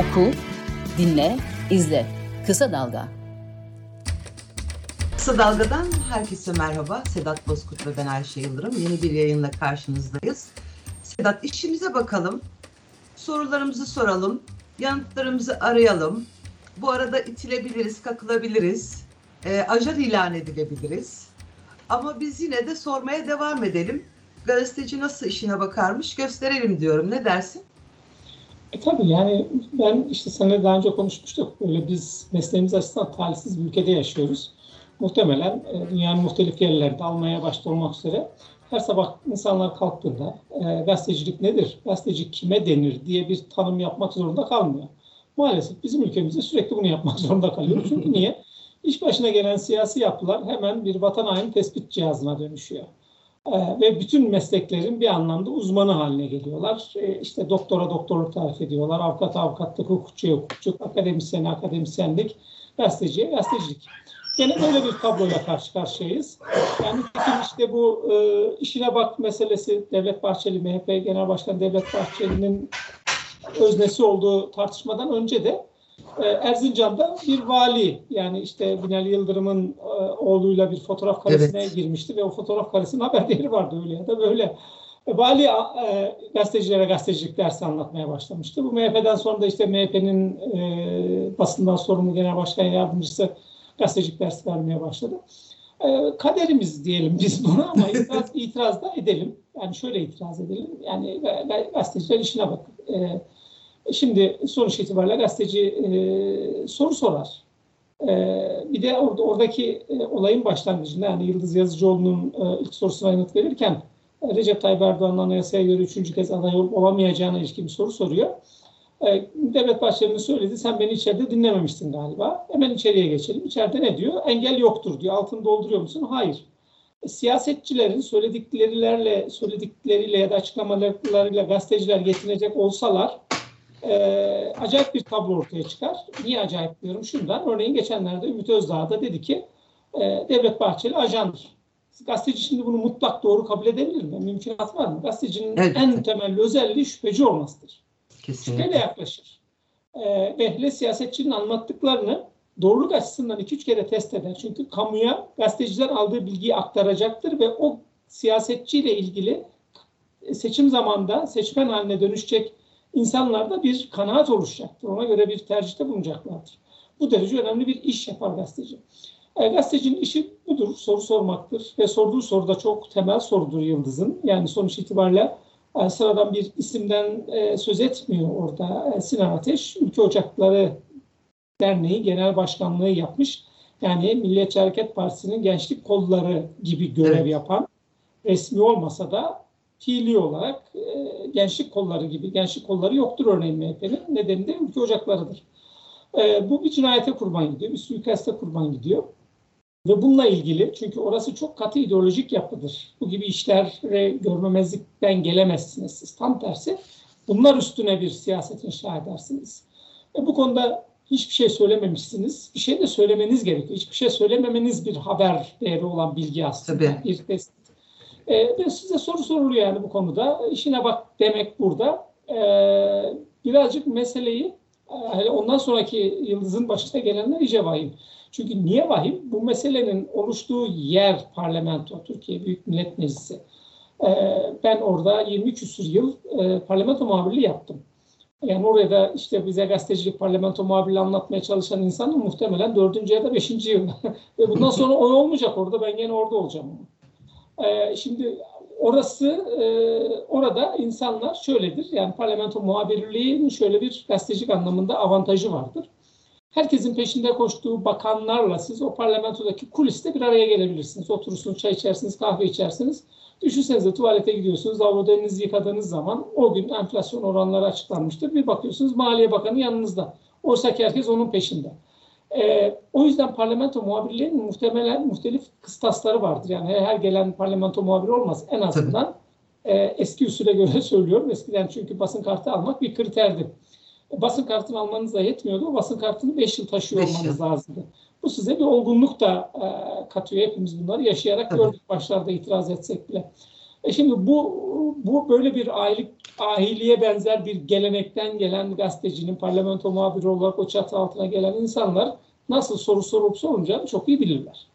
Oku, dinle, izle. Kısa Dalga. Kısa Dalga'dan herkese merhaba. Sedat Bozkurt ve ben Ayşe Yıldırım. Yeni bir yayınla karşınızdayız. Sedat işimize bakalım. Sorularımızı soralım. Yanıtlarımızı arayalım. Bu arada itilebiliriz, kakılabiliriz. E, ajan ilan edilebiliriz. Ama biz yine de sormaya devam edelim. Gazeteci nasıl işine bakarmış gösterelim diyorum. Ne dersin? E tabii yani ben işte seninle daha önce konuşmuştuk. Böyle biz mesleğimiz açısından talihsiz bir ülkede yaşıyoruz. Muhtemelen e, dünyanın muhtelif yerlerinde Almanya başta olmak üzere her sabah insanlar kalktığında e, gazetecilik nedir, gazeteci kime denir diye bir tanım yapmak zorunda kalmıyor. Maalesef bizim ülkemizde sürekli bunu yapmak zorunda kalıyor. Çünkü niye? İş başına gelen siyasi yapılar hemen bir vatan haini tespit cihazına dönüşüyor. Ee, ve bütün mesleklerin bir anlamda uzmanı haline geliyorlar. Ee, işte doktora doktorluk tarif ediyorlar, avukat avukatlık, hukukçu hukukçu, akademisyen akademisyenlik, gazeteciye gazetecilik. Yine böyle bir tabloyla karşı karşıyayız. Yani işte bu e, işine bak meselesi Devlet Bahçeli, MHP Genel Başkanı Devlet Bahçeli'nin öznesi olduğu tartışmadan önce de e, Erzincan'da bir vali yani işte Binali Yıldırım'ın e, oğluyla bir fotoğraf karesine evet. girmişti ve o fotoğraf karesinin haber değeri vardı öyle ya da böyle. E, vali e, gazetecilere gazetecilik dersi anlatmaya başlamıştı. Bu MHP'den sonra da işte MHP'nin e, basından sorumlu genel başkan yardımcısı gazetecilik dersi vermeye başladı. E, kaderimiz diyelim biz buna ama itiraz, itiraz da edelim. Yani şöyle itiraz edelim. Yani gazeteciler işine bakın. E, Şimdi sonuç itibariyle gazeteci e, soru sorar. E, bir de orada oradaki e, olayın başlangıcında yani Yıldız Yazıcıoğlu'nun e, ilk sorusuna yanıt verirken e, Recep Tayyip Erdoğan'ın anayasaya göre üçüncü kez aday olamayacağına ilişkin bir soru soruyor. E, Devlet Bahçeli'nin söyledi sen beni içeride dinlememiştin galiba. Hemen içeriye geçelim. İçeride ne diyor? Engel yoktur diyor. Altını dolduruyor musun? Hayır. E, siyasetçilerin söylediklerilerle, söyledikleriyle ya da açıklamalarıyla gazeteciler yetinecek olsalar e, acayip bir tablo ortaya çıkar. Niye acayip diyorum? Şundan, örneğin geçenlerde Ümit Özdağ da dedi ki e, Devlet Bahçeli ajandır. Gazeteci şimdi bunu mutlak doğru kabul edebilir mi? Mümkünat var mı? Gazetecinin evet. en temel özelliği şüpheci olmasıdır. Kesinlikle. Şüpheyle yaklaşır. E, ve hele siyasetçinin anlattıklarını doğruluk açısından iki üç kere test eder. Çünkü kamuya gazeteciler aldığı bilgiyi aktaracaktır ve o siyasetçiyle ilgili seçim zamanında seçmen haline dönüşecek insanlarda bir kanaat oluşacaktır. Ona göre bir tercihte bulunacaklardır. Bu derece önemli bir iş yapar gazeteci. E, gazetecinin işi budur, soru sormaktır ve sorduğu soru da çok temel sorudur Yıldız'ın. Yani sonuç itibariyle e, sıradan bir isimden e, söz etmiyor orada. E, Sinan Ateş, Ülke Ocakları Derneği Genel Başkanlığı yapmış. Yani Milliyetçi Hareket Partisi'nin gençlik kolları gibi görev evet. yapan, resmi olmasa da fiili olarak e, gençlik kolları gibi, gençlik kolları yoktur örneğin MHP'nin. Nedeni de ülke ocaklarıdır. E, bu bir cinayete kurban gidiyor, bir suikaste kurban gidiyor. Ve bununla ilgili çünkü orası çok katı ideolojik yapıdır. Bu gibi işlere görmemezlikten gelemezsiniz siz. Tam tersi bunlar üstüne bir siyaset inşa edersiniz. E, bu konuda hiçbir şey söylememişsiniz. Bir şey de söylemeniz gerekiyor. Hiçbir şey söylememeniz bir haber değeri olan bilgi aslında. Tabii. Bir test e, size soru soruluyor yani bu konuda. İşine bak demek burada. E, birazcık meseleyi e, ondan sonraki yıldızın başına gelenler iyice vahim. Çünkü niye vahim? Bu meselenin oluştuğu yer parlamento, Türkiye Büyük Millet Meclisi. E, ben orada 20 küsur yıl e, parlamento muhabirliği yaptım. Yani oraya da işte bize gazetecilik, parlamento muhabirliği anlatmaya çalışan insanın muhtemelen dördüncü ya da beşinci yıl. Ve bundan sonra o olmayacak orada. Ben yine orada olacağım. E, şimdi orası e, orada insanlar şöyledir. Yani parlamento muhabirliğinin şöyle bir gazetecilik anlamında avantajı vardır. Herkesin peşinde koştuğu bakanlarla siz o parlamentodaki kuliste bir araya gelebilirsiniz. Oturursunuz, çay içersiniz, kahve içersiniz. Düşünsenize tuvalete gidiyorsunuz, lavaboda elinizi yıkadığınız zaman o gün enflasyon oranları açıklanmıştır. Bir bakıyorsunuz Maliye Bakanı yanınızda. Oysa ki herkes onun peşinde. E, o yüzden parlamento muhabirliğinin muhtemelen muhtelif kıstasları vardır. Yani her gelen parlamento muhabiri olmaz. En azından e, eski usule göre söylüyorum. Eskiden çünkü basın kartı almak bir kriterdi. E, basın kartını almanız da yetmiyordu. Basın kartını 5 yıl taşıyor beş olmanız yıl. lazımdı. Bu size bir olgunluk da e, katıyor. Hepimiz bunları yaşayarak Tabii. gördük başlarda itiraz etsek bile. E şimdi bu bu böyle bir aylık ahiliye benzer bir gelenekten gelen gazetecinin parlamento muhabiri olarak o çatı altına gelen insanlar nasıl soru sorup sorunacağını çok iyi bilirler.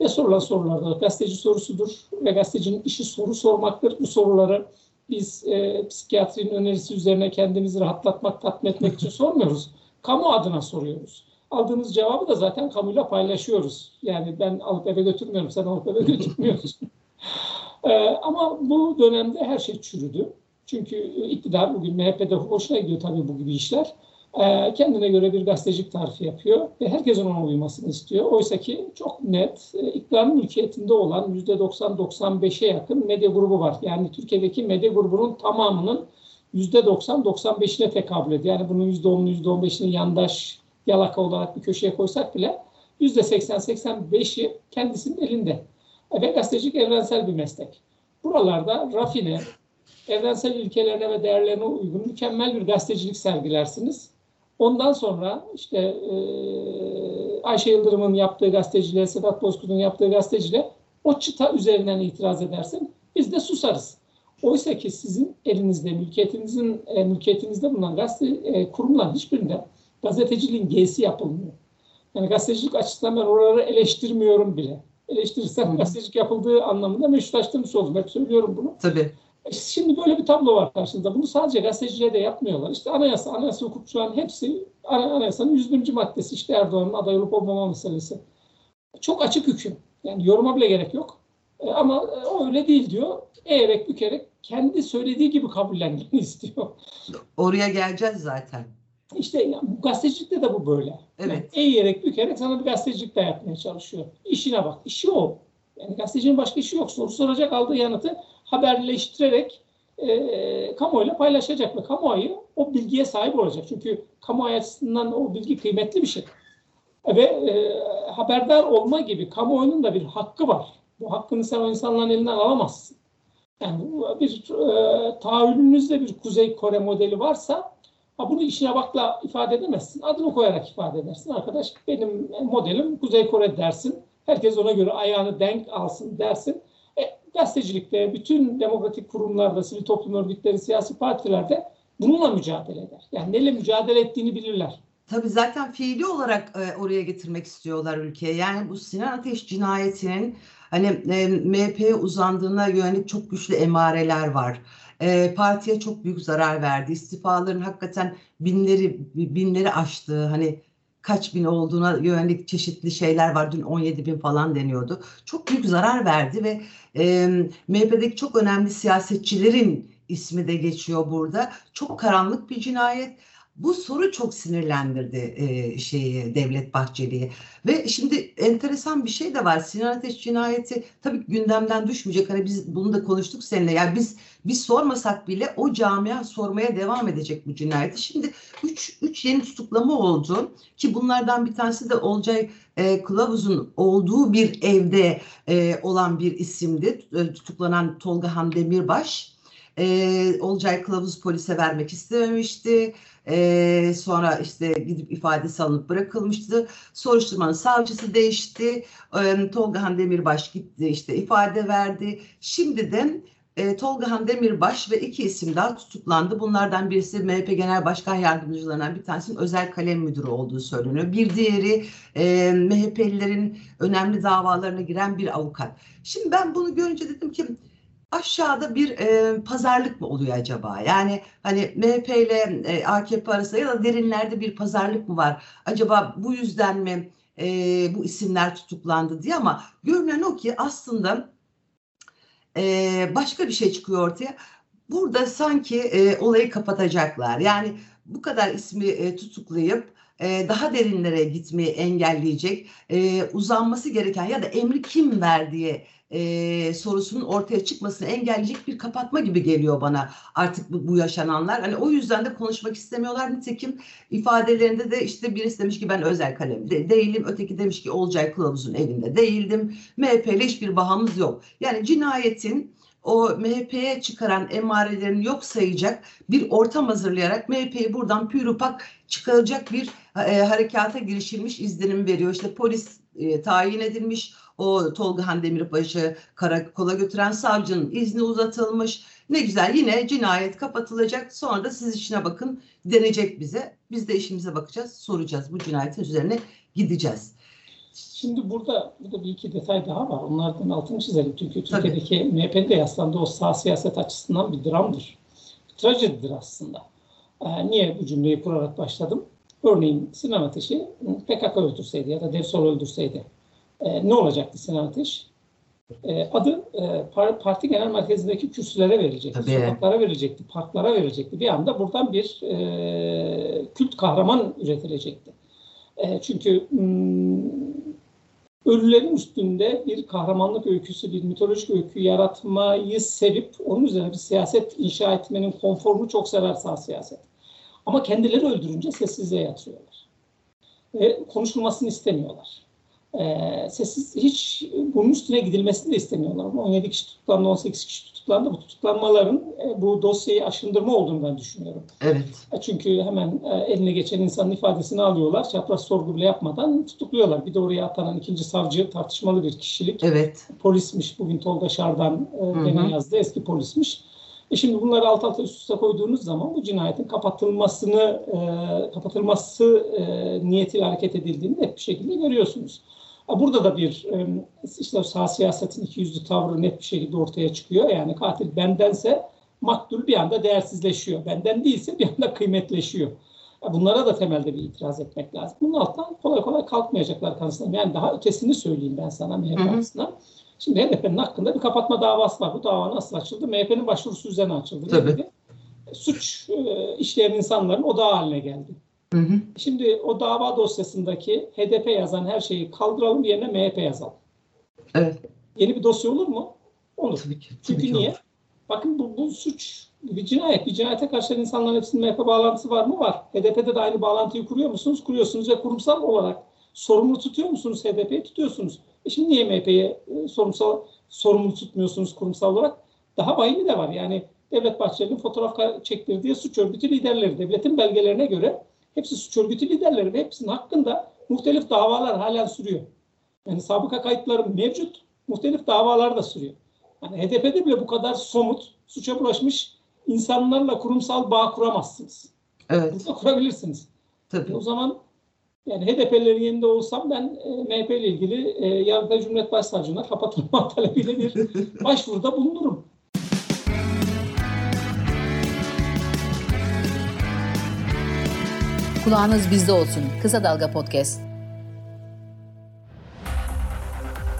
Ve sorulan sorular da gazeteci sorusudur ve gazetecinin işi soru sormaktır. Bu soruları biz e, psikiyatrinin önerisi üzerine kendimizi rahatlatmak, tatmin etmek için sormuyoruz. Kamu adına soruyoruz. Aldığımız cevabı da zaten kamuyla paylaşıyoruz. Yani ben alıp eve götürmüyorum, sen alıp eve götürmüyorsun. e, ama bu dönemde her şey çürüdü. Çünkü iktidar bugün MHP'de hoşuna gidiyor tabii bu gibi işler. Ee, kendine göre bir gazetecilik tarifi yapıyor ve herkesin ona uymasını istiyor. Oysa ki çok net e, iktidarın mülkiyetinde olan %90-95'e yakın medya grubu var. Yani Türkiye'deki medya grubunun tamamının %90-95'ine tekabül ediyor. Yani bunun %10'unu %15'ini yandaş yalaka olarak bir köşeye koysak bile %80-85'i kendisinin elinde. Ve gazetecilik evrensel bir meslek. Buralarda rafine, evrensel ilkelerine ve değerlerine uygun mükemmel bir gazetecilik sergilersiniz. Ondan sonra işte e, Ayşe Yıldırım'ın yaptığı gazeteciliğe, Sedat Bozkurt'un yaptığı gazeteciliğe o çıta üzerinden itiraz edersin. Biz de susarız. Oysa ki sizin elinizde, mülkiyetinizin e, mülkiyetinizde bulunan gazete e, kurumların hiçbirinde gazeteciliğin G'si yapılmıyor. Yani gazetecilik açısından ben oraları eleştirmiyorum bile. Eleştirirsem gazetecilik yapıldığı anlamında meşrulaştırmış oldum. Hep söylüyorum bunu. Tabii. Şimdi böyle bir tablo var karşınızda. Bunu sadece gazetecilere de yapmıyorlar. İşte anayasa, anayasa hukukçuların hepsi anayasanın 100. maddesi işte Erdoğan'ın aday olup olmama meselesi. Çok açık hüküm. Yani yoruma bile gerek yok. E, ama e, o öyle değil diyor. Eğerek bükerek kendi söylediği gibi kabullendiğini istiyor. Oraya geleceğiz zaten. İşte yani, gazetecilikte de bu böyle. Evet. Yani eğerek bükerek sana bir gazetecilik de yapmaya çalışıyor. İşine bak. İşi o. Yani gazetecinin başka işi yok. Soru soracak aldığı yanıtı haberleştirerek e, kamuoyuyla paylaşacak ve kamuoyu o bilgiye sahip olacak. Çünkü kamuoyu açısından o bilgi kıymetli bir şey. Ve e, haberdar olma gibi kamuoyunun da bir hakkı var. Bu hakkını sen o insanların elinden alamazsın. Yani bir e, tahayyülünüzde bir Kuzey Kore modeli varsa ha bunu işine bakla ifade edemezsin. Adını koyarak ifade edersin. Arkadaş benim modelim Kuzey Kore dersin. Herkes ona göre ayağını denk alsın dersin gazetecilikte, bütün demokratik kurumlarda, sivil toplum örgütleri, siyasi partilerde bununla mücadele eder. Yani neyle mücadele ettiğini bilirler. Tabii zaten fiili olarak e, oraya getirmek istiyorlar ülkeye. Yani bu Sinan Ateş cinayetinin hani e, MHP'ye uzandığına yönelik çok güçlü emareler var. E, partiye çok büyük zarar verdi. İstifaların hakikaten binleri binleri aştığı hani kaç bin olduğuna yönelik çeşitli şeyler var. Dün 17 bin falan deniyordu. Çok büyük zarar verdi ve e, MHP'deki çok önemli siyasetçilerin ismi de geçiyor burada. Çok karanlık bir cinayet. Bu soru çok sinirlendirdi e, şeyi Devlet Bahçeli'yi. Ve şimdi enteresan bir şey de var. Sinan Ateş cinayeti tabii gündemden düşmeyecek. Hani biz bunu da konuştuk seninle. Yani biz biz sormasak bile o camia sormaya devam edecek bu cinayeti. Şimdi 3 3 yeni tutuklama oldu ki bunlardan bir tanesi de Olcay e, Kılavuz'un olduğu bir evde e, olan bir isimdi. E, tutuklanan Tolga Han Demirbaş. E, Olcay Kılavuz polise vermek istememişti. E, sonra işte gidip ifadesi alınıp bırakılmıştı. Soruşturmanın savcısı değişti. E, Tolga Han Demirbaş gitti işte ifade verdi. Şimdi de e, Tolgahan Demirbaş ve iki isim daha tutuklandı. Bunlardan birisi MHP Genel Başkan Yardımcılarından bir tanesinin özel kalem müdürü olduğu söyleniyor. Bir diğeri e, MHP'lilerin önemli davalarına giren bir avukat. Şimdi ben bunu görünce dedim ki aşağıda bir e, pazarlık mı oluyor acaba? Yani hani MHP ile e, AKP arasında ya da derinlerde bir pazarlık mı var? Acaba bu yüzden mi e, bu isimler tutuklandı diye ama görünen o ki aslında e, başka bir şey çıkıyor ortaya. Burada sanki e, olayı kapatacaklar. Yani bu kadar ismi e, tutuklayıp e, daha derinlere gitmeyi engelleyecek, e, uzanması gereken ya da emri kim verdiği e, sorusunun ortaya çıkmasını engelleyecek bir kapatma gibi geliyor bana artık bu, yaşananlar. Hani o yüzden de konuşmak istemiyorlar. Nitekim ifadelerinde de işte birisi demiş ki ben özel kalemde değilim. Öteki demiş ki Olcay Kılavuz'un evinde değildim. MHP ile hiçbir bahamız yok. Yani cinayetin o MHP'ye çıkaran emarelerini yok sayacak bir ortam hazırlayarak MHP'yi buradan pürüpak çıkaracak bir e, harekata girişilmiş izlenim veriyor. İşte polis e, tayin edilmiş, o Tolga Han Demirbaş'ı karakola götüren savcının izni uzatılmış. Ne güzel yine cinayet kapatılacak. Sonra da siz işine bakın denecek bize. Biz de işimize bakacağız, soracağız. Bu cinayetin üzerine gideceğiz. Şimdi burada, burada bir iki detay daha var. Onlardan altını çizelim. Çünkü Türkiye'deki MHP'de yaslandığı o sağ siyaset açısından bir dramdır. Bir trajedidir aslında. Ee, niye bu cümleyi kurarak başladım? Örneğin Sinan Ateş'i PKK öldürseydi ya da Devsol öldürseydi e, ne olacaktı Sinan Ateş? E, adı e, parti genel merkezindeki kürsülere verilecekti, Tabii. sokaklara verilecekti, parklara verilecekti. Bir anda buradan bir e, kült kahraman üretilecekti. E, çünkü hmm, ölülerin üstünde bir kahramanlık öyküsü, bir mitolojik öykü yaratmayı sevip onun üzerine bir siyaset inşa etmenin konforunu çok sever sağ siyaset. Ama kendileri öldürünce sessizliğe yatırıyorlar. Ve konuşulmasını istemiyorlar. Ee, sessiz hiç bunun üstüne gidilmesini de istemiyorlar. 17 kişi tutuklandı, 18 kişi tutuklandı. Bu tutuklanmaların e, bu dosyayı aşındırma olduğunu ben düşünüyorum. Evet. E, çünkü hemen e, eline geçen insanın ifadesini alıyorlar. Çapraz sorgu bile yapmadan tutukluyorlar. Bir de oraya atanan ikinci savcı tartışmalı bir kişilik. Evet. Polismiş. Bugün Tolga Şardan e, gene yazdı. Eski polismiş. E şimdi bunları alt alta üst üste koyduğunuz zaman bu cinayetin kapatılmasını e, kapatılması e, niyetiyle hareket edildiğini net bir şekilde görüyorsunuz. Burada da bir e, işte sağ siyasetin iki yüzlü tavrı net bir şekilde ortaya çıkıyor. Yani katil bendense maktul bir anda değersizleşiyor. Benden değilse bir anda kıymetleşiyor. Bunlara da temelde bir itiraz etmek lazım. Bunun altından kolay kolay kalkmayacaklar kanısındayım. Yani daha ötesini söyleyeyim ben sana MHP açısından. Şimdi HDP'nin hakkında bir kapatma davası var. Bu dava nasıl açıldı? MHP'nin başvurusu üzerine açıldı. Tabii. Suç e, işleyen insanların odağı haline geldi. Hı hı. Şimdi o dava dosyasındaki HDP yazan her şeyi kaldıralım yerine MHP yazalım. Evet. Yeni bir dosya olur mu? Olur. Tabii ki. Çünkü tabii ki niye? Olur. Bakın bu, bu suç bir cinayet. Bir cinayete karşı insanların hepsinin MHP bağlantısı var mı? Var. HDP'de de aynı bağlantıyı kuruyor musunuz? Kuruyorsunuz ve kurumsal olarak sorumlu tutuyor musunuz? HDP'yi tutuyorsunuz. E şimdi niye MHP'yi e, sorumsal, sorumlu tutmuyorsunuz kurumsal olarak? Daha vahimi de var. Yani Devlet Bahçeli'nin fotoğraf çektirdiği suç örgütü liderleri devletin belgelerine göre hepsi suç örgütü liderleri ve hepsinin hakkında muhtelif davalar halen sürüyor. Yani sabıka kayıtları mevcut, muhtelif davalar da sürüyor. Yani HDP'de bile bu kadar somut, suça bulaşmış insanlarla kurumsal bağ kuramazsınız. Evet. Burada kurabilirsiniz. Tabii. O zaman yani HDP'lerin yerinde olsam ben e, MHP ile ilgili e, Yargıtay Cumhuriyet Başsavcılığına kapatılma talebiyle bir başvuruda bulunurum. Kulağınız bizde olsun. Kısa Dalga Podcast.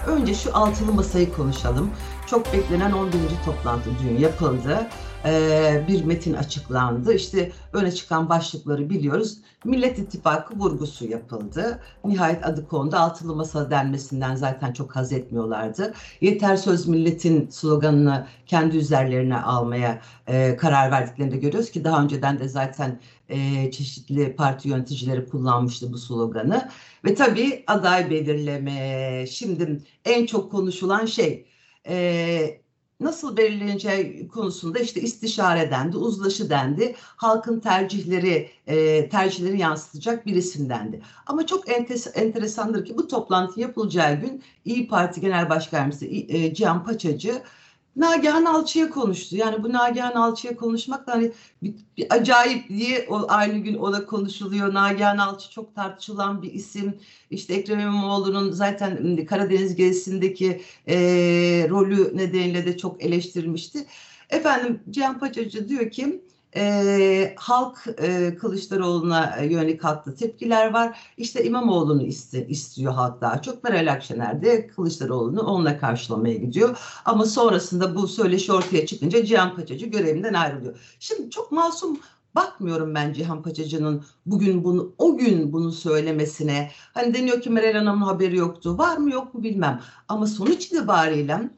Önce şu altılı masayı konuşalım. Çok beklenen 11. toplantı dün yapıldı. Ee, bir metin açıklandı. İşte öne çıkan başlıkları biliyoruz. Millet İttifakı vurgusu yapıldı. Nihayet adı kondu. Altılı masa denmesinden zaten çok haz etmiyorlardı. Yeter söz milletin sloganını kendi üzerlerine almaya e, karar verdiklerini de görüyoruz ki daha önceden de zaten e, çeşitli parti yöneticileri kullanmıştı bu sloganı. Ve tabii aday belirleme. Şimdi en çok konuşulan şey e, nasıl belirleneceği konusunda işte istişare dendi, uzlaşı dendi, halkın tercihleri e, tercihleri yansıtacak bir isim dendi. Ama çok entes- enteresandır ki bu toplantı yapılacağı gün İyi Parti Genel Başkan Yardımcısı e, Cihan Paçacı Nagihan Alçı'ya konuştu. Yani bu Nagihan Alçı'ya konuşmak da hani bir, bir acayip diye o aynı gün o da konuşuluyor. Nagihan Alçı çok tartışılan bir isim. İşte Ekrem İmamoğlu'nun zaten Karadeniz gezisindeki e, rolü nedeniyle de çok eleştirmişti. Efendim Cihan Paçacı diyor ki e, halk e, Kılıçdaroğlu'na yönelik haklı tepkiler var. İşte İmamoğlu'nu iste, istiyor halk daha çok. Meral Akşener de Kılıçdaroğlu'nu onunla karşılamaya gidiyor. Ama sonrasında bu söyleşi ortaya çıkınca Cihan Paçacı görevinden ayrılıyor. Şimdi çok masum bakmıyorum ben Cihan Paçacı'nın bugün bunu o gün bunu söylemesine. Hani deniyor ki Meral Hanım'ın haberi yoktu. Var mı yok mu bilmem. Ama sonuç itibariyle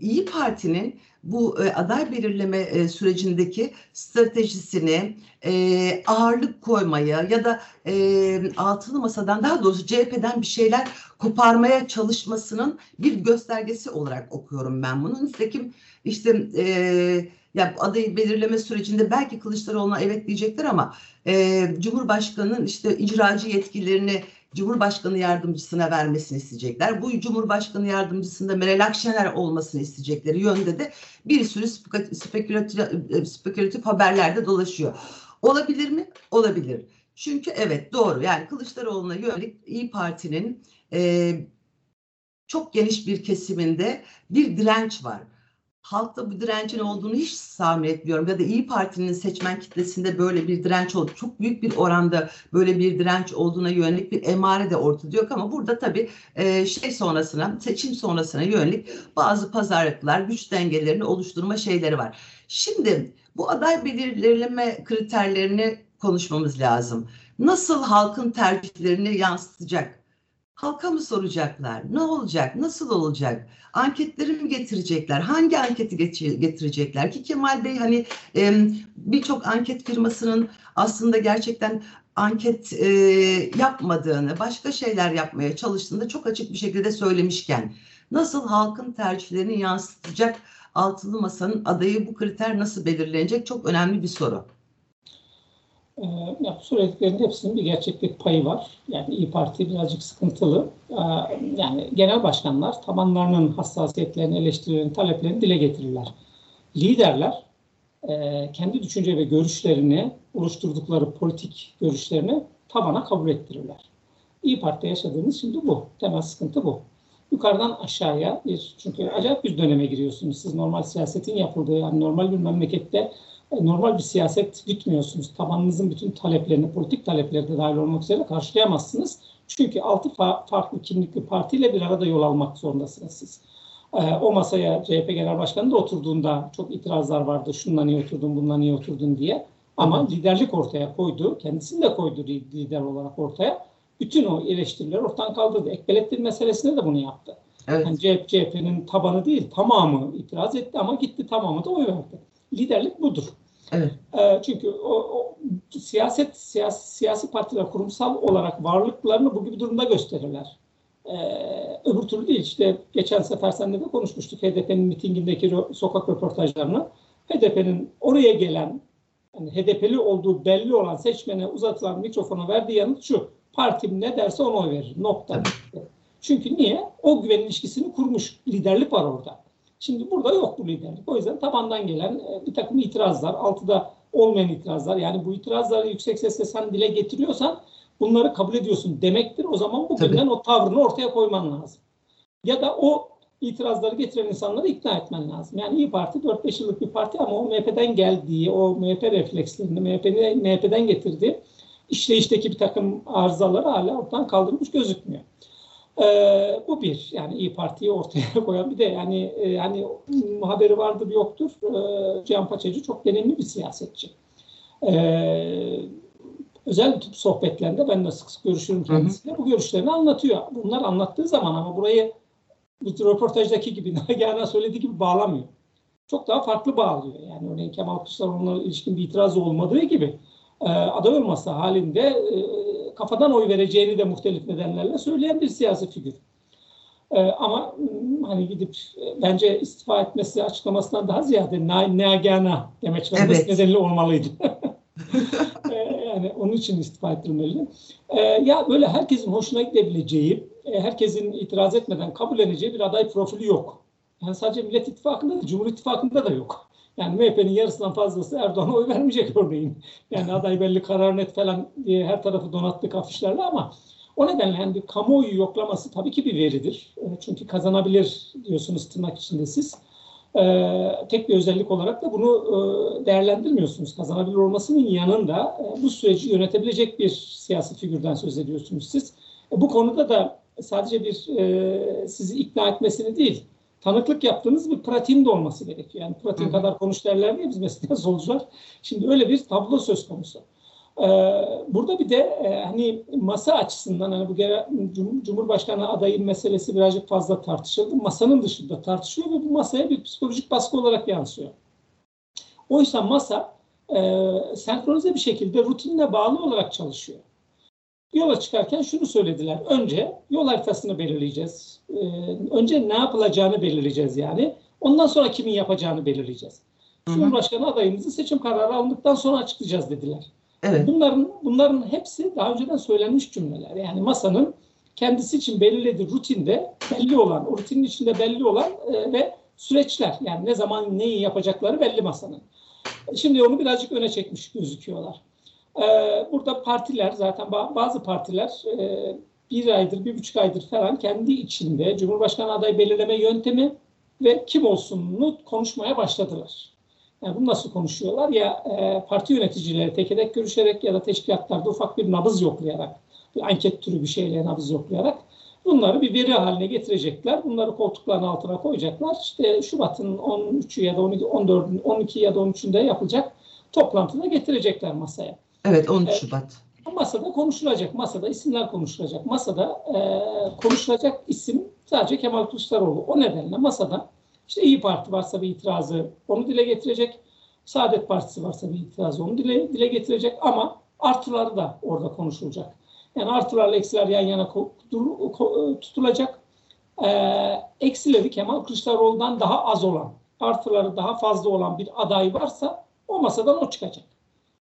İyi Parti'nin bu e, aday belirleme e, sürecindeki stratejisini e, ağırlık koymaya ya da e, altılı masadan daha doğrusu CHP'den bir şeyler koparmaya çalışmasının bir göstergesi olarak okuyorum ben bunu. Nitekim işte e, ya adayı belirleme sürecinde belki Kılıçdaroğlu'na evet diyecekler ama e, Cumhurbaşkanı'nın işte icracı yetkilerini Cumhurbaşkanı yardımcısına vermesini isteyecekler. Bu Cumhurbaşkanı yardımcısında Meral Akşener olmasını isteyecekleri yönde de bir sürü spekülatif, spekülatif haberler de dolaşıyor. Olabilir mi? Olabilir. Çünkü evet doğru yani Kılıçdaroğlu'na yönelik İyi Parti'nin e, çok geniş bir kesiminde bir direnç var. Halkta bu direncin olduğunu hiç tahmin etmiyorum ya da İyi Parti'nin seçmen kitlesinde böyle bir direnç oldu. Çok büyük bir oranda böyle bir direnç olduğuna yönelik bir emare de ortada yok ama burada tabii e, şey sonrasına seçim sonrasına yönelik bazı pazarlıklar, güç dengelerini oluşturma şeyleri var. Şimdi bu aday belirleme kriterlerini konuşmamız lazım. Nasıl halkın tercihlerini yansıtacak? Halka mı soracaklar? Ne olacak? Nasıl olacak? Anketleri mi getirecekler? Hangi anketi getirecekler? Ki Kemal Bey hani birçok anket firmasının aslında gerçekten anket e, yapmadığını, başka şeyler yapmaya çalıştığını çok açık bir şekilde söylemişken nasıl halkın tercihlerini yansıtacak altılı masanın adayı bu kriter nasıl belirlenecek çok önemli bir soru. Ee, ya söylediklerinin hepsinin bir gerçeklik payı var. Yani İyi Parti birazcık sıkıntılı. Ee, yani genel başkanlar tabanlarının hassasiyetlerini, eleştirilerini, taleplerini dile getirirler. Liderler e, kendi düşünce ve görüşlerini, oluşturdukları politik görüşlerini tabana kabul ettirirler. İyi Parti'de yaşadığımız şimdi bu. Temel sıkıntı bu. Yukarıdan aşağıya bir, çünkü acayip bir döneme giriyorsunuz. Siz normal siyasetin yapıldığı, yani normal bir memlekette normal bir siyaset gütmüyorsunuz. Tabanınızın bütün taleplerini, politik talepleri de dahil olmak üzere karşılayamazsınız. Çünkü altı fa farklı kimlikli partiyle bir arada yol almak zorundasınız siz. Ee, o masaya CHP Genel Başkanı da oturduğunda çok itirazlar vardı. Şundan niye oturdun, bundan niye oturdun diye. Ama liderlik ortaya koydu. Kendisini de koydu lider olarak ortaya. Bütün o eleştirileri ortadan kaldırdı. Ekbelettin meselesinde de bunu yaptı. Evet. Yani CHP'nin tabanı değil tamamı itiraz etti ama gitti tamamı da oy verdi. Liderlik budur. Evet. E, çünkü o, o siyaset siyasi, siyasi partiler kurumsal olarak varlıklarını bu gibi durumda gösterirler. E, öbür türlü değil. İşte geçen sefer seninle de konuşmuştuk HDP'nin mitingindeki sokak röportajlarını. HDP'nin oraya gelen yani HDP'li olduğu belli olan seçmene uzatılan mikrofona verdiği yanıt şu. Partim ne derse ona oy verir. Nokta. Çünkü niye? O güven ilişkisini kurmuş. Liderlik var orada. Şimdi burada yok bu liderlik. O yüzden tabandan gelen e, bir takım itirazlar, altıda olmayan itirazlar. Yani bu itirazları yüksek sesle sen dile getiriyorsan bunları kabul ediyorsun demektir. O zaman bugünden Tabii. o tavrını ortaya koyman lazım. Ya da o itirazları getiren insanları ikna etmen lazım. Yani İyi Parti 4-5 yıllık bir parti ama o MHP'den geldiği, o MHP reflekslerini, MHP'den getirdiği işleyişteki bir takım arızaları hala ortadan kaldırmış gözükmüyor. Ee, bu bir yani İyi Parti'yi ortaya koyan bir de yani e, yani haberi vardır yoktur. Ee, Cihan Paçacı çok deneyimli bir siyasetçi. Ee, özel tip sohbetlerinde ben de sık sık görüşürüm kendisiyle. Bu görüşlerini anlatıyor. Bunlar anlattığı zaman ama burayı bu röportajdaki gibi Nagihan'a söylediği gibi bağlamıyor. Çok daha farklı bağlıyor. Yani örneğin Kemal Kılıçdaroğlu'na ilişkin bir itiraz olmadığı gibi e, aday olması halinde e, kafadan oy vereceğini de muhtelif nedenlerle söyleyen bir siyasi figür. E, ama hmm, hani gidip e, bence istifa etmesi açıklamasından daha ziyade Nagana demek evet. nedeniyle olmalıydı. e, yani onun için istifa ettirmeli. E, ya böyle herkesin hoşuna gidebileceği, e, herkesin itiraz etmeden kabulleneceği bir aday profili yok. Yani sadece Millet İttifakı'nda da, Cumhur İttifakı'nda da yok. Yani MHP'nin yarısından fazlası Erdoğan'a oy vermeyecek örneğin. Yani aday belli karar net falan diye her tarafı donattık afişlerle ama o nedenle yani bir kamuoyu yoklaması tabii ki bir veridir. E, çünkü kazanabilir diyorsunuz tırnak içinde siz. Ee, tek bir özellik olarak da bunu e, değerlendirmiyorsunuz. Kazanabilir olmasının yanında e, bu süreci yönetebilecek bir siyasi figürden söz ediyorsunuz siz. E, bu konuda da sadece bir sizi ikna etmesini değil, tanıklık yaptığınız bir pratiğin de olması gerekiyor. Yani pratiğin kadar konuş derler diye biz mesela solcular. Şimdi öyle bir tablo söz konusu. Ee, burada bir de e, hani masa açısından hani bu Cumhurbaşkanı adayı meselesi birazcık fazla tartışıldı. Masanın dışında tartışıyor ve bu masaya bir psikolojik baskı olarak yansıyor. Oysa masa e, senkronize bir şekilde rutinine bağlı olarak çalışıyor. Yola çıkarken şunu söylediler. Önce yol haritasını belirleyeceğiz. Ee, önce ne yapılacağını belirleyeceğiz yani. Ondan sonra kimin yapacağını belirleyeceğiz. Cumhurbaşkanı adayımızı seçim kararı alındıktan sonra açıklayacağız dediler. Evet. Bunların bunların hepsi daha önceden söylenmiş cümleler. Yani masanın kendisi için belirlediği rutinde belli olan, o rutinin içinde belli olan e, ve süreçler. Yani ne zaman neyi yapacakları belli masanın. Şimdi onu birazcık öne çekmiş gözüküyorlar. E, burada partiler zaten ba- bazı partiler e, bir aydır, bir buçuk aydır falan kendi içinde Cumhurbaşkanı adayı belirleme yöntemi ve kim olsununu konuşmaya başladılar. Yani bunu nasıl konuşuyorlar? Ya e, parti yöneticileri tek tek görüşerek ya da teşkilatlarda ufak bir nabız yoklayarak, bir anket türü bir şeyle nabız yoklayarak bunları bir veri haline getirecekler. Bunları koltukların altına koyacaklar. İşte Şubat'ın 13'ü ya da 12, 14, 12 ya da 13'ünde yapılacak toplantıda getirecekler masaya. Evet 13 Evet. Şubat. Masada konuşulacak, masada isimler konuşulacak. Masada e, konuşulacak isim sadece Kemal Kılıçdaroğlu. O nedenle masada işte İyi Parti varsa bir itirazı onu dile getirecek. Saadet Partisi varsa bir itirazı onu dile, dile getirecek ama artıları da orada konuşulacak. Yani artılarla eksiler yan yana ko- tutulacak. E, eksileri Kemal Kılıçdaroğlu'ndan daha az olan, artıları daha fazla olan bir aday varsa o masadan o çıkacak.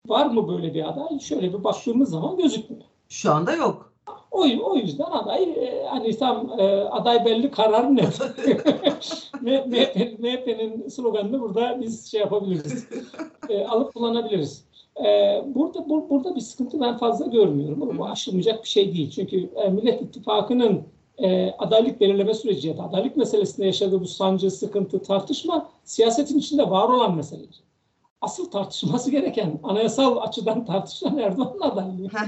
Var mı böyle bir aday? Şöyle bir baktığımız zaman gözükmüyor. Şu anda yok. O, o yüzden aday e, hani tam e, aday belli karar. MHP MHP'nin sloganını burada biz şey yapabiliriz. E, alıp kullanabiliriz. E, burada bu, burada bir sıkıntı ben fazla görmüyorum. Bu, bu aşılmayacak bir şey değil. Çünkü e, Millet İttifakı'nın e, adaylık belirleme süreci ya da adaylık meselesinde yaşadığı bu sancı, sıkıntı, tartışma siyasetin içinde var olan meseleler. Asıl tartışması gereken anayasal açıdan tartışılan Erdoğan'ın adaylığı. Heh.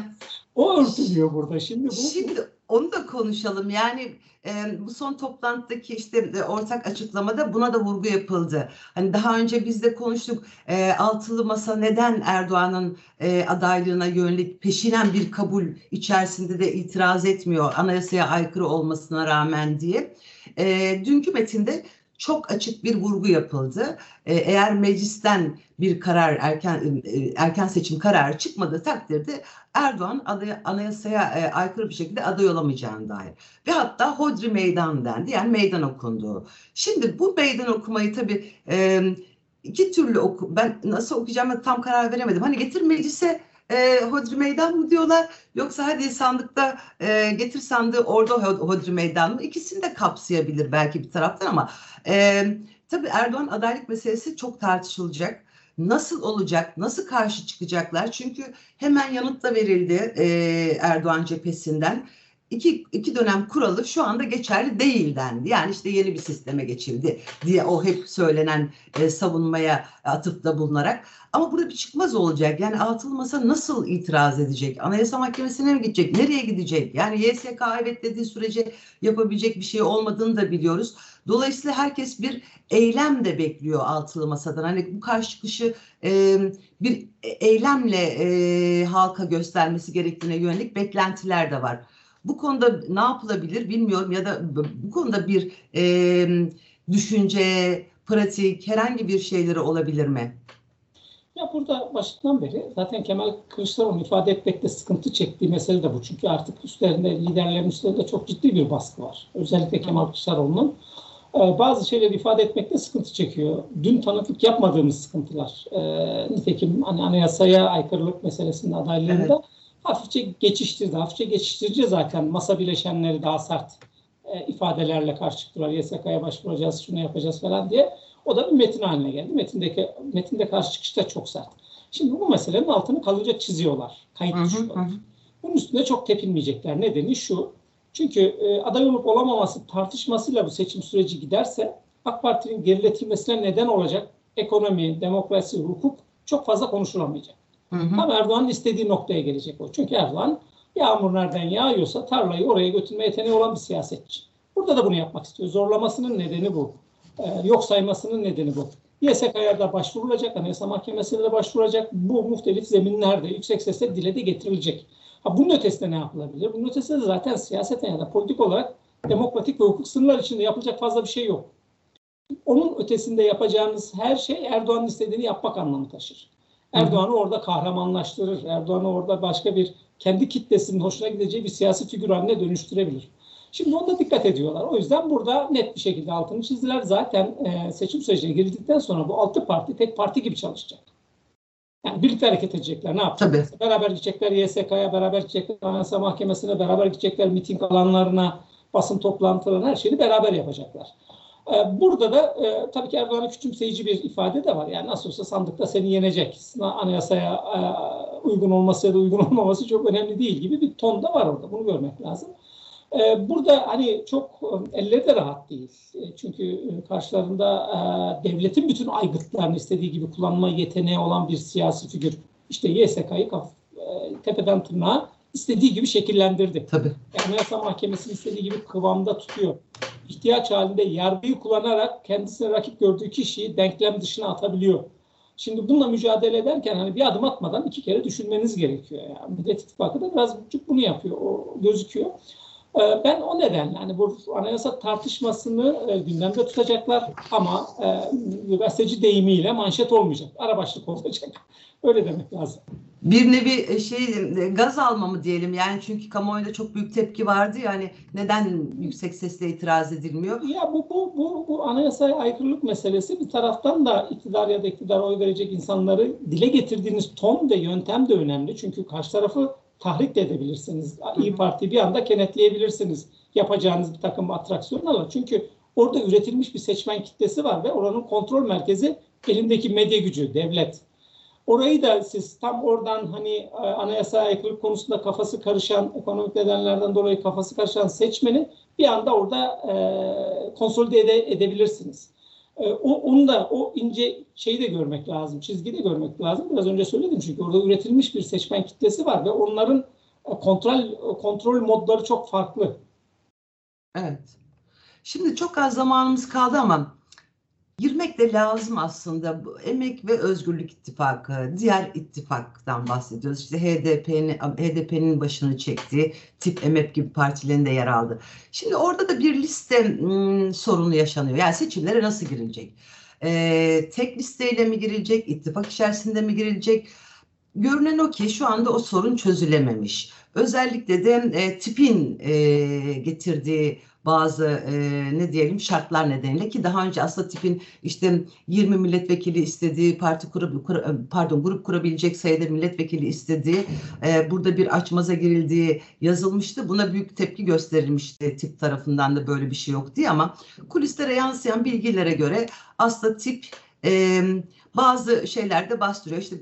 O örtülüyor burada. Şimdi bu Şimdi onu da konuşalım. Yani e, bu son toplantıdaki işte e, ortak açıklamada buna da vurgu yapıldı. Hani daha önce biz de konuştuk. E, altılı masa neden Erdoğan'ın e, adaylığına yönelik peşinen bir kabul içerisinde de itiraz etmiyor anayasaya aykırı olmasına rağmen diye. E, dünkü metinde çok açık bir vurgu yapıldı. E, eğer meclisten bir karar erken e, erken seçim kararı çıkmadığı takdirde Erdoğan aday, anayasaya e, aykırı bir şekilde aday olamayacağına dair. Ve hatta hodri meydan dendi. Yani meydan okundu. Şimdi bu meydan okumayı tabii iki türlü oku, ben nasıl okuyacağıma tam karar veremedim. Hani getir meclise e, hodri meydan mı diyorlar yoksa hadi sandıkta e, getir sandığı orada ho- hodri meydan mı? İkisini de kapsayabilir belki bir taraftan ama e, tabii Erdoğan adaylık meselesi çok tartışılacak. Nasıl olacak? Nasıl karşı çıkacaklar? Çünkü hemen yanıt da verildi e, Erdoğan cephesinden. İki, iki dönem kuralı şu anda geçerli değil dendi. Yani işte yeni bir sisteme geçildi diye o hep söylenen e, savunmaya atıfta bulunarak. Ama burada bir çıkmaz olacak. Yani altılı masa nasıl itiraz edecek? Anayasa Mahkemesi'ne mi gidecek? Nereye gidecek? Yani YSK evet dediği sürece yapabilecek bir şey olmadığını da biliyoruz. Dolayısıyla herkes bir eylem de bekliyor altılı masadan. Hani bu karşı çıkışı e, bir eylemle e, halka göstermesi gerektiğine yönelik beklentiler de var. Bu konuda ne yapılabilir bilmiyorum ya da bu konuda bir e, düşünce, pratik herhangi bir şeyleri olabilir mi? Ya burada başından beri zaten Kemal Kılıçdaroğlu'nun ifade etmekte sıkıntı çektiği mesele de bu. Çünkü artık üstlerinde, liderlerin üstlerinde çok ciddi bir baskı var. Özellikle Kemal Kılıçdaroğlu'nun bazı şeyleri ifade etmekte sıkıntı çekiyor. Dün tanıklık yapmadığımız sıkıntılar. Nitekim hani anayasaya aykırılık meselesinde adaylığında Evet. Hafifçe geçiştirdi. Hafifçe geçiştirici zaten masa bileşenleri daha sert e, ifadelerle karşı çıktılar. YSK'ya başvuracağız, şunu yapacağız falan diye. O da bir metin haline geldi. Metindeki metinde karşı çıkış da çok sert. Şimdi bu meselenin altını kalıcı çiziyorlar. Kayıt düşüyorlar. Bunun üstünde çok tepinmeyecekler. Nedeni şu. Çünkü e, aday olup olamaması tartışmasıyla bu seçim süreci giderse AK Parti'nin geriletilmesine neden olacak ekonomi, demokrasi, hukuk çok fazla konuşulamayacak. Hı hı. Tam Erdoğan'ın istediği noktaya gelecek o. Çünkü Erdoğan yağmur nereden yağıyorsa tarlayı oraya götürme yeteneği olan bir siyasetçi. Burada da bunu yapmak istiyor. Zorlamasının nedeni bu. Ee, yok saymasının nedeni bu. YSK'ya da başvurulacak, Anayasa Mahkemesi'ne de başvurulacak. Bu muhtelif zeminlerde yüksek sesle dile de getirilecek. Ha, bunun ötesinde ne yapılabilir? Bunun ötesinde de zaten siyaseten ya da politik olarak demokratik ve hukuk sınırlar içinde yapılacak fazla bir şey yok. Onun ötesinde yapacağınız her şey Erdoğan'ın istediğini yapmak anlamı taşır. Erdoğan'ı orada kahramanlaştırır. Erdoğan'ı orada başka bir kendi kitlesinin hoşuna gideceği bir siyasi figür haline dönüştürebilir. Şimdi onda dikkat ediyorlar. O yüzden burada net bir şekilde altını çizdiler. Zaten e, seçim sürecine girdikten sonra bu altı parti tek parti gibi çalışacak. Yani birlikte hareket edecekler. Ne yapacaklar? Tabii. Beraber gidecekler YSK'ya, beraber gidecekler Anayasa Mahkemesi'ne, beraber gidecekler miting alanlarına, basın toplantılarına her şeyi beraber yapacaklar. Ee, Burada da e, tabii ki Erdoğan'a küçümseyici bir ifade de var. Yani nasıl olsa sandıkta seni yenecek. Anayasaya e, uygun olması ya da uygun olmaması çok önemli değil gibi bir ton da var orada. Bunu görmek lazım. Ee, Burada hani çok e, elleri de rahat değil. E, Çünkü e, karşılarında e, devletin bütün aygıtlarını istediği gibi kullanma yeteneği olan bir siyasi figür. İşte YSK'yı e, tepeden tırnağa istediği gibi şekillendirdi. Tabii. Anayasa Mahkemesi'nin istediği gibi kıvamda tutuyor. İhtiyaç halinde yargıyı kullanarak kendisine rakip gördüğü kişiyi denklem dışına atabiliyor. Şimdi bununla mücadele ederken hani bir adım atmadan iki kere düşünmeniz gerekiyor. Yani Millet İttifakı da biraz bunu yapıyor, o gözüküyor. Ee, Ben o nedenle hani bu anayasa tartışmasını e, gündemde tutacaklar ama gazeteci deyimiyle manşet olmayacak. Ara başlık olacak. Öyle demek lazım. Bir nevi e, şey e, gaz alma mı diyelim yani çünkü kamuoyunda çok büyük tepki vardı ya hani neden yüksek sesle itiraz edilmiyor? Ya bu bu bu bu anayasaya aykırılık meselesi bir taraftan da iktidar ya da iktidara oy verecek insanları dile getirdiğiniz ton ve yöntem de önemli. Çünkü karşı tarafı tahrik de edebilirsiniz. İyi Parti'yi bir anda kenetleyebilirsiniz. Yapacağınız bir takım atraksiyonlarla. Çünkü orada üretilmiş bir seçmen kitlesi var ve oranın kontrol merkezi elindeki medya gücü, devlet. Orayı da siz tam oradan hani e, anayasa aykırılık konusunda kafası karışan, ekonomik nedenlerden dolayı kafası karışan seçmeni bir anda orada e, konsolide ede, edebilirsiniz. E, o, onu da o ince şeyi de görmek lazım, çizgi de görmek lazım. Biraz önce söyledim çünkü orada üretilmiş bir seçmen kitlesi var ve onların e, kontrol kontrol modları çok farklı. Evet. Şimdi çok az zamanımız kaldı ama girmek de lazım aslında. Bu Emek ve Özgürlük İttifakı, diğer ittifaktan bahsediyoruz. İşte HDP'nin HDP'nin başını çektiği tip emek gibi partilerin de yer aldı. Şimdi orada da bir liste hmm, sorunu yaşanıyor. Yani seçimlere nasıl girilecek? Ee, tek listeyle mi girilecek? ittifak içerisinde mi girilecek? Görünen o ki şu anda o sorun çözülememiş. Özellikle de e, tipin e, getirdiği bazı e, ne diyelim şartlar nedeniyle ki daha önce aslında tipin işte 20 milletvekili istediği parti kurup kur, pardon grup kurabilecek sayıda milletvekili istediği e, burada bir açmaza girildiği yazılmıştı. Buna büyük tepki gösterilmişti tip tarafından da böyle bir şey yok diye ama kulislere yansıyan bilgilere göre aslında tip e, bazı şeylerde bastırıyor. İşte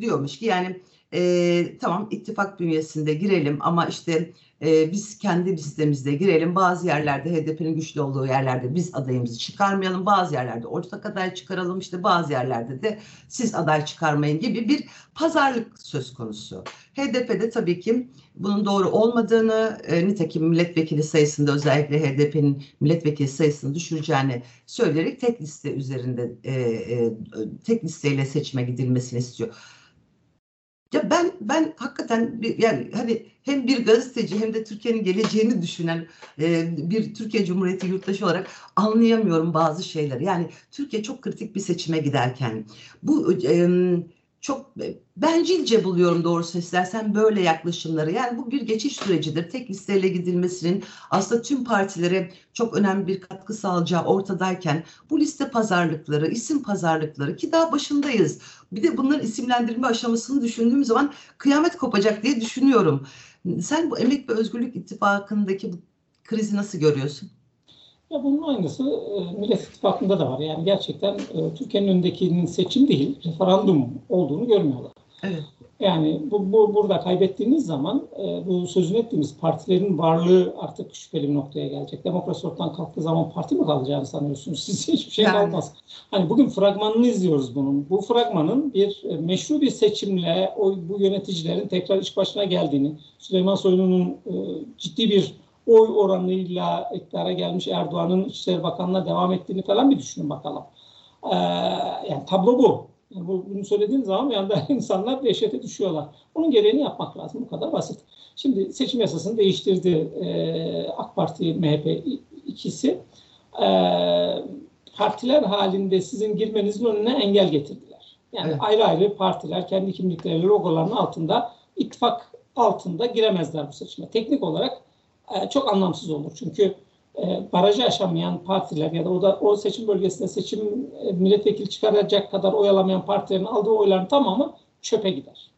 diyormuş ki yani e, tamam ittifak bünyesinde girelim ama işte e, biz kendi listemizde girelim. Bazı yerlerde HDP'nin güçlü olduğu yerlerde biz adayımızı çıkarmayalım. Bazı yerlerde ortak aday çıkaralım. İşte bazı yerlerde de siz aday çıkarmayın gibi bir pazarlık söz konusu. HDP'de tabii ki bunun doğru olmadığını, e, nitekim milletvekili sayısında özellikle HDP'nin milletvekili sayısını düşüreceğini söyleyerek tek liste üzerinde e, e, tek listeyle seçime gidilmesini istiyor. Ya ben ben hakikaten bir, yani hani hem bir gazeteci hem de Türkiye'nin geleceğini düşünen e, bir Türkiye Cumhuriyeti yurttaşı olarak anlayamıyorum bazı şeyleri. Yani Türkiye çok kritik bir seçime giderken bu e, çok bencilce buluyorum doğrusu istersen böyle yaklaşımları. Yani bu bir geçiş sürecidir. Tek listeyle gidilmesinin aslında tüm partilere çok önemli bir katkı sağlayacağı ortadayken bu liste pazarlıkları, isim pazarlıkları ki daha başındayız. Bir de bunların isimlendirme aşamasını düşündüğüm zaman kıyamet kopacak diye düşünüyorum. Sen bu Emek ve Özgürlük İttifakı'ndaki bu krizi nasıl görüyorsun? Ya bunun aynısı e, Millet İttifakı'nda da var. Yani gerçekten e, Türkiye'nin önündekinin seçim değil, referandum olduğunu görmüyorlar. Evet. Yani bu, bu burada kaybettiğiniz zaman e, bu sözünü ettiğimiz partilerin varlığı artık şüpheli bir noktaya gelecek. Demokrasi ortadan kalktığı zaman parti mi kalacağını sanıyorsunuz? Siz hiçbir şey Yani. kalmaz. Hani bugün fragmanını izliyoruz bunun. Bu fragmanın bir e, meşru bir seçimle o, bu yöneticilerin tekrar iş başına geldiğini, Süleyman Soylu'nun e, ciddi bir oy oranıyla iktidara gelmiş Erdoğan'ın İçişleri Bakanlığı'na devam ettiğini falan bir düşünün bakalım. Ee, yani tablo bu. Yani bu- bunu söylediğin zaman bir anda insanlar dehşete düşüyorlar. Bunun gereğini yapmak lazım. Bu kadar basit. Şimdi seçim yasasını değiştirdi ee, AK Parti, MHP ikisi. Ee, partiler halinde sizin girmenizin önüne engel getirdiler. Yani Evet. ayrı ayrı partiler kendi kimlikleri, logolarının altında ittifak altında giremezler bu seçime. Teknik olarak e, çok anlamsız olur. Çünkü e, barajı aşamayan partiler ya da o da o seçim bölgesinde seçim e, milletvekili çıkaracak kadar oy alamayan partilerin aldığı oyların tamamı çöpe gider.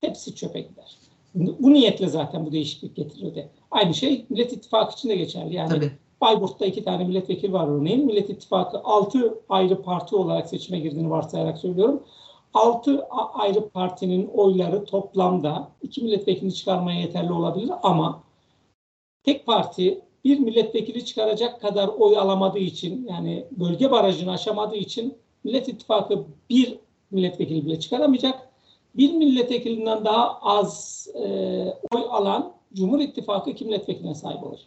Hepsi çöpe gider. Bu niyetle zaten bu değişiklik getiriyordu. Aynı şey Millet İttifakı için de geçerli. Yani Tabii. Bayburt'ta iki tane milletvekili var örneğin. Millet İttifakı altı ayrı parti olarak seçime girdiğini varsayarak söylüyorum. Altı ayrı partinin oyları toplamda iki milletvekili çıkarmaya yeterli olabilir ama tek parti bir milletvekili çıkaracak kadar oy alamadığı için yani bölge barajını aşamadığı için Millet İttifakı bir milletvekili bile çıkaramayacak. Bir milletvekilinden daha az e, oy alan Cumhur İttifakı iki milletvekiline sahip olacak.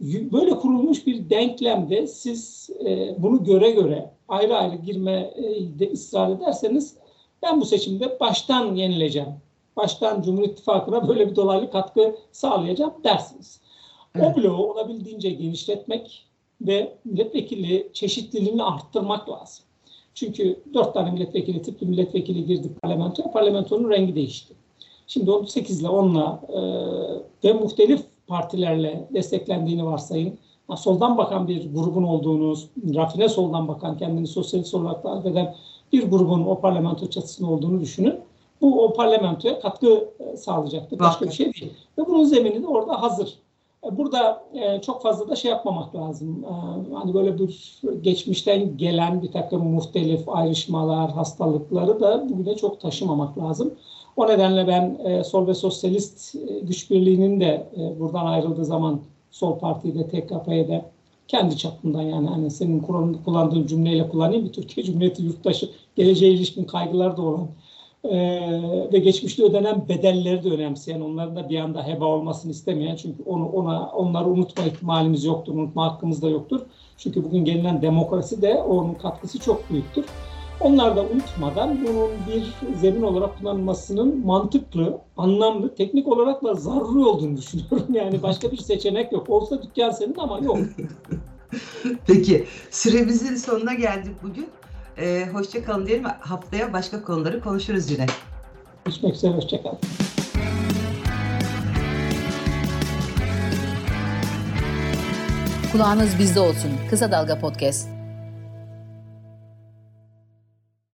Böyle kurulmuş bir denklemde siz e, bunu göre göre ayrı ayrı girmede ısrar ederseniz ben bu seçimde baştan yenileceğim. Baştan Cumhur İttifakı'na böyle bir dolaylı katkı sağlayacağım dersiniz. O bloğu olabildiğince genişletmek ve milletvekili çeşitliliğini arttırmak lazım. Çünkü dört tane milletvekili, tipli milletvekili girdi parlamentoya, parlamentonun rengi değişti. Şimdi 18 ile 10 ile ve muhtelif partilerle desteklendiğini varsayın. Soldan bakan bir grubun olduğunu, rafine soldan bakan, kendini sosyalist olarak tarif eden bir grubun o parlamento çatısında olduğunu düşünün. Bu o parlamentoya katkı sağlayacaktır. Başka bir şey değil. Ve bunun zemini de orada hazır. Burada e, çok fazla da şey yapmamak lazım. E, hani böyle bir geçmişten gelen bir takım muhtelif ayrışmalar, hastalıkları da bugüne çok taşımamak lazım. O nedenle ben e, sol ve sosyalist güç birliğinin de buradan ayrıldığı zaman sol partiyi de TKP'ye de kendi çapından yani hani senin kullandığın cümleyle kullanayım bir Türkiye Cumhuriyeti yurttaşı geleceğe ilişkin kaygılar da olan e, ve geçmişte ödenen bedelleri de önemseyen, onların da bir anda heba olmasını istemeyen çünkü onu ona onları unutma ihtimalimiz yoktur, unutma hakkımız da yoktur. Çünkü bugün gelinen demokrasi de onun katkısı çok büyüktür. Onlar da unutmadan bunun bir zemin olarak kullanılmasının mantıklı, anlamlı, teknik olarak da zaruri olduğunu düşünüyorum. Yani başka bir seçenek yok. Olsa dükkan senin ama yok. Peki, süremizin sonuna geldik bugün. Ee, hoşça kalın diyelim. Haftaya başka konuları konuşuruz yine. Görüşmek üzere, hoşça kalın. Kulağınız bizde olsun. Kısa Dalga Podcast.